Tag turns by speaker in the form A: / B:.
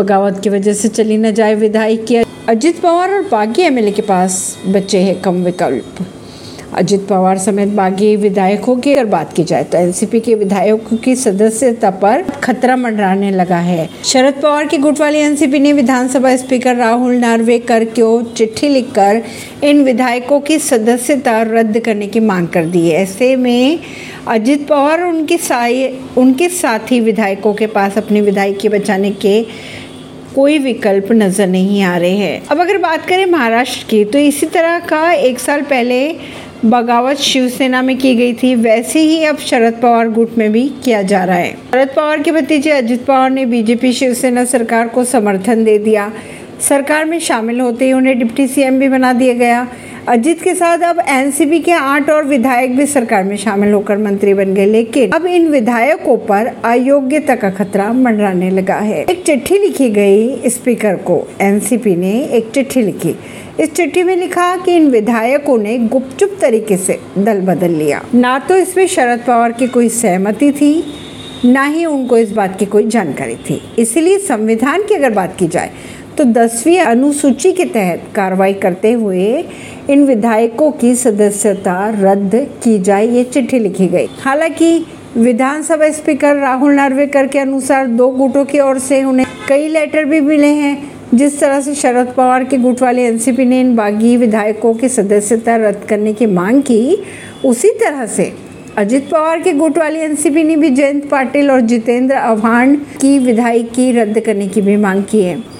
A: बगावत की वजह से चली न जाए विधायक की। अजित पवार और बागी एमएलए के पास बचे हैं कम विकल्प। अजित पवार समेत बागी विधायकों की अगर बात की जाए तो एनसीपी के विधायकों की सदस्यता पर खतरा मंडराने लगा है। शरद पवार की गुट वाली एनसीपी ने विधानसभा स्पीकर राहुल नार्वेकर को चिट्ठी लिखकर इन विधायकों की सदस्यता रद्द करने की मांग कर दी है? ऐसे में अजित पवार उनके उनके साथी विधायकों के पास अपनी विधायकी बचाने के कोई विकल्प नज़र नहीं आ रहे हैं। अब अगर बात करें महाराष्ट्र की तो इसी तरह का एक साल पहले बगावत शिवसेना में की गई थी, वैसे ही अब शरद पवार गुट में भी किया जा रहा है। शरद पवार के भतीजे अजित पवार ने बीजेपी शिवसेना सरकार को समर्थन दे दिया। सरकार में शामिल होते ही उन्हें डिप्टी सीएम भी बना दिया गया। अजित के साथ अब एनसीपी के आठ और विधायक भी सरकार में शामिल होकर मंत्री बन गए, लेकिन अब इन विधायकों पर अयोग्यता का खतरा मंडराने लगा है। एक चिट्ठी लिखी गई स्पीकर को एनसीपी ने एक चिट्ठी लिखी। इस चिट्ठी में लिखा कि इन विधायकों ने गुपचुप तरीके से दल बदल लिया। ना तो इसमें शरद पवार की कोई सहमति थी, ना ही उनको इस बात की कोई जानकारी थी। इसलिए संविधान की अगर बात की जाए तो दसवीं अनुसूची के तहत कार्रवाई करते हुए इन विधायकों की सदस्यता रद्द की जाए, ये चिट्ठी लिखी गई। हालाँकि विधानसभा स्पीकर राहुल नार्वेकर के अनुसार दो गुटों की ओर से उन्हें कई लेटर भी मिले हैं। जिस तरह से शरद पवार के गुट वाले एनसीपी ने इन बागी विधायकों की सदस्यता रद्द करने की मांग की, उसी तरह से अजित पवार के गुट वाली एनसीपी ने भी जयंत पाटिल और जितेंद्र आव्हान की विधायकी रद्द करने की भी मांग की है।